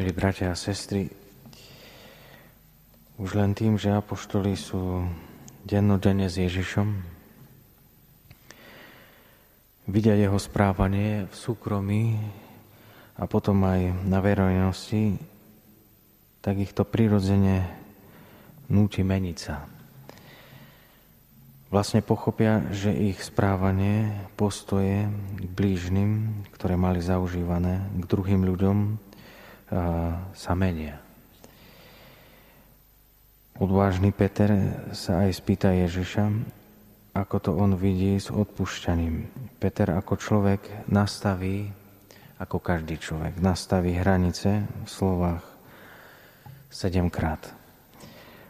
Milí bratia a sestry, už len tým, že apoštoli sú dennodenne s Ježišom, vidia jeho správanie v súkromí a potom aj na verejnosti, tak ich to prirodzene núti meniť sa. Vlastne pochopia, že ich správanie, postoje k blížnym, ktoré mali zaužívané, k druhým ľuďom, sa menia. Odvážny Peter sa aj spýta Ježiša, ako to on vidí s odpúšťaním. Peter ako človek nastaví, ako každý človek, nastaví hranice v slovách sedemkrát.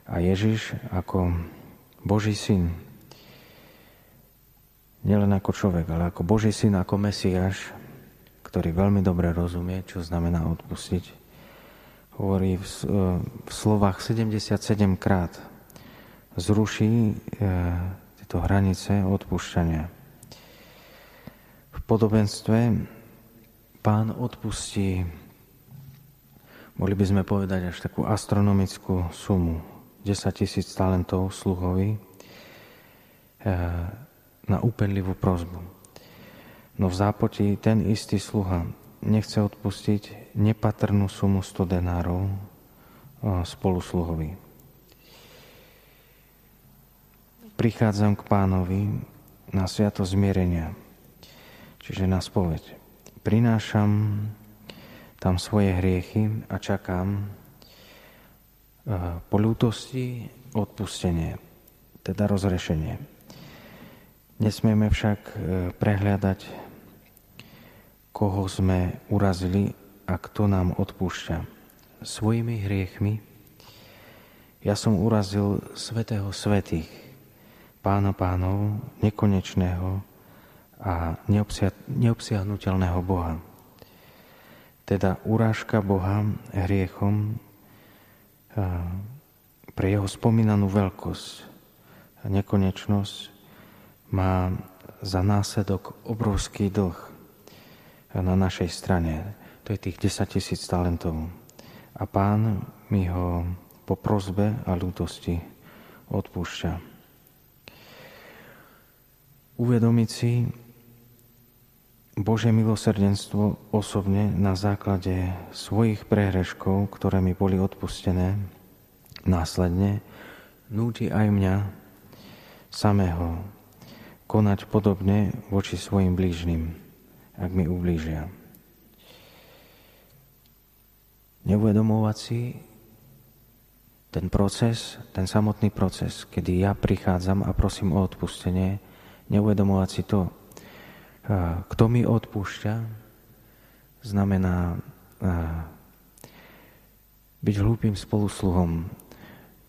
A Ježiš ako Boží syn, nielen ako človek, ale ako Boží syn, ako Mesiáš, ktorý veľmi dobre rozumie, čo znamená odpustiť, hovorí v, e, v slovách 77 krát zruší e, tieto hranice odpúšťania. V podobenstve pán odpustí, mohli by sme povedať až takú astronomickú sumu, 10 tisíc talentov sluhovi e, na úpenlivú prozbu. No v zápoti ten istý sluha nechce odpustiť nepatrnú sumu 100 denárov spolu sluhovi. Prichádzam k pánovi na sviato zmierenia, čiže na spoveď. Prinášam tam svoje hriechy a čakám po ľútosti odpustenie, teda rozrešenie. Nesmieme však e, prehľadať koho sme urazili a kto nám odpúšťa. Svojimi hriechmi ja som urazil svetého svetých, pána pánov, nekonečného a neobsiahnutelného Boha. Teda urážka Boha hriechom pre jeho spomínanú veľkosť a nekonečnosť má za následok obrovský dlh na našej strane. To je tých 10 tisíc talentov. A pán mi ho po prozbe a ľútosti odpúšťa. Uvedomiť si Bože milosrdenstvo osobne na základe svojich prehreškov, ktoré mi boli odpustené, následne núti aj mňa samého konať podobne voči svojim blížnym ak mi ublížia. Neuvedomovať si ten proces, ten samotný proces, kedy ja prichádzam a prosím o odpustenie, neuvedomovať si to, kto mi odpúšťa, znamená byť hlúpým spolusluhom,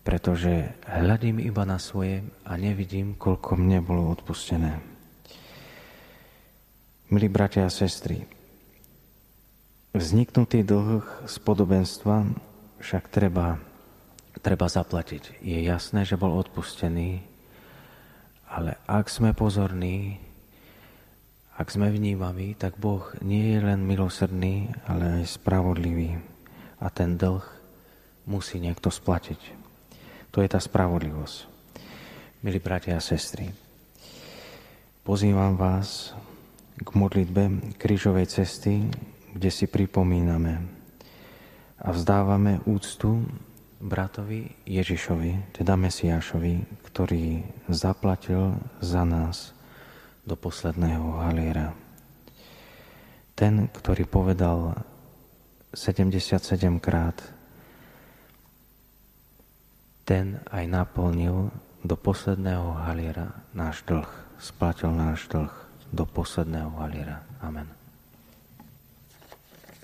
pretože hľadím iba na svoje a nevidím, koľko mne bolo odpustené. Milí bratia a sestry, vzniknutý dlh z podobenstva však treba, treba zaplatiť. Je jasné, že bol odpustený, ale ak sme pozorní, ak sme vnímaví, tak Boh nie je len milosrdný, ale aj spravodlivý. A ten dlh musí niekto splatiť. To je tá spravodlivosť. Milí bratia a sestry, pozývam vás k modlitbe krížovej cesty, kde si pripomíname a vzdávame úctu bratovi Ježišovi, teda Mesiášovi, ktorý zaplatil za nás do posledného haliera. Ten, ktorý povedal 77 krát, ten aj naplnil do posledného haliera náš dlh, splatil náš dlh do posledného haliera. Amen.